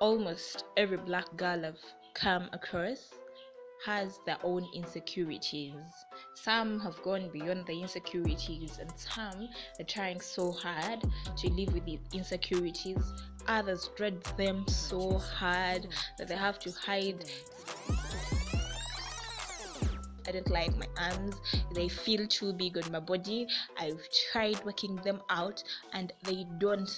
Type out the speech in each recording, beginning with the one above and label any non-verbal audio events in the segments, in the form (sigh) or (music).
almost every black girl I've come across has their own insecurities. Some have gone beyond the insecurities, and some are trying so hard to live with the insecurities. Others dread them so hard that they have to hide. I don't like my arms, they feel too big on my body. I've tried working them out and they don't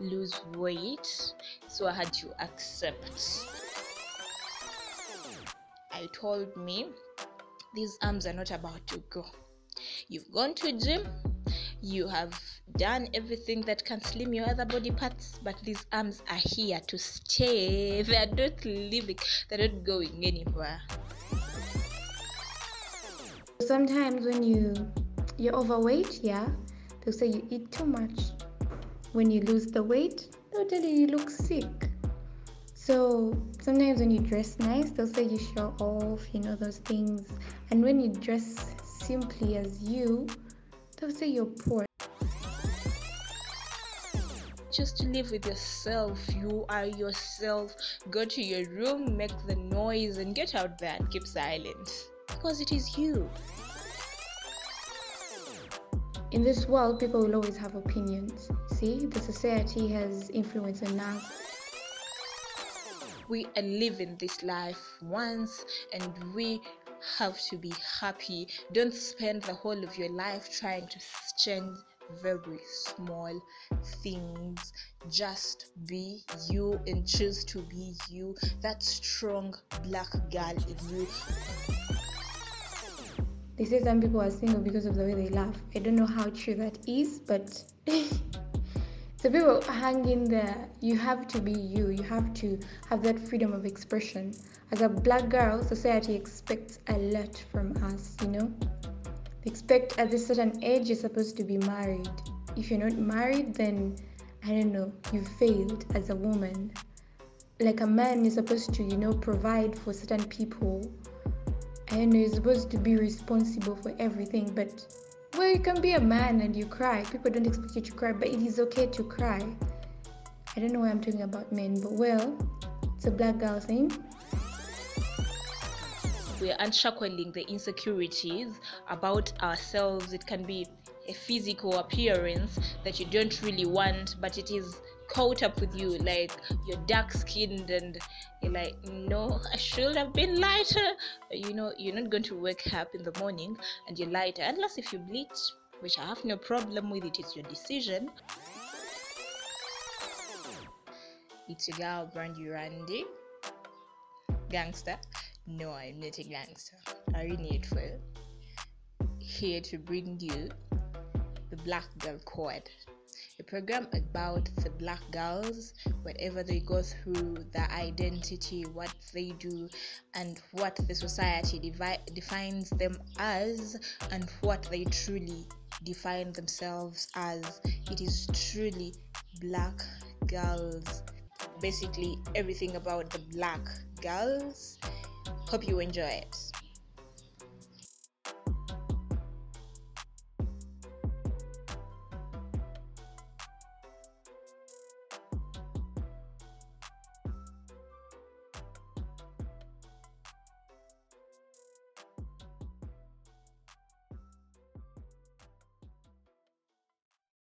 lose weight, so I had to accept. I told me these arms are not about to go. You've gone to gym, you have done everything that can slim your other body parts, but these arms are here to stay. (laughs) They are not leaving, they're not going anywhere. Sometimes when you you're overweight, yeah, they'll say you eat too much. When you lose the weight, they'll tell you you look sick. So sometimes when you dress nice, they'll say you show off, you know, those things. And when you dress simply as you, they'll say you're poor. Just to live with yourself. You are yourself. Go to your room, make the noise, and get out there and keep silent. Because it is you. In this world, people will always have opinions. See, the society has influence on us we are living this life once and we have to be happy. Don't spend the whole of your life trying to change very small things. Just be you and choose to be you. That strong black girl in you. They say some people are single because of the way they laugh. I don't know how true that is, but (laughs) so people hang in there you have to be you. You have to have that freedom of expression. As a black girl society expects a lot from us you know? They expect at this certain age you're supposed to be married. If you're not married then i don't know you failed as a woman. Like a man you're supposed to you know provide for certain people you're supposed to be responsible for everything but well, you can be a man and you cry. People don't expect you to cry, but it is okay to cry. I don't know why I'm talking about men, but well, it's a black girl thing. We are unshackling the insecurities about ourselves. It can be a physical appearance that you don't really want, but it is caught up with you like you're dark skinned and you're like no i should have been lighter. You know you're not going to wake up in the morning and you're lighter unless if you bleach which i have no problem with it it's your decision. It's your girl brandy randy. Gangster? No i'm not a gangster. I really for here to bring you the black girl code a program about the black girls, whatever they go through, their identity, what they do, and what the society devi- defines them as, and what they truly define themselves as. It is truly black girls. Basically, everything about the black girls. Hope you enjoy it.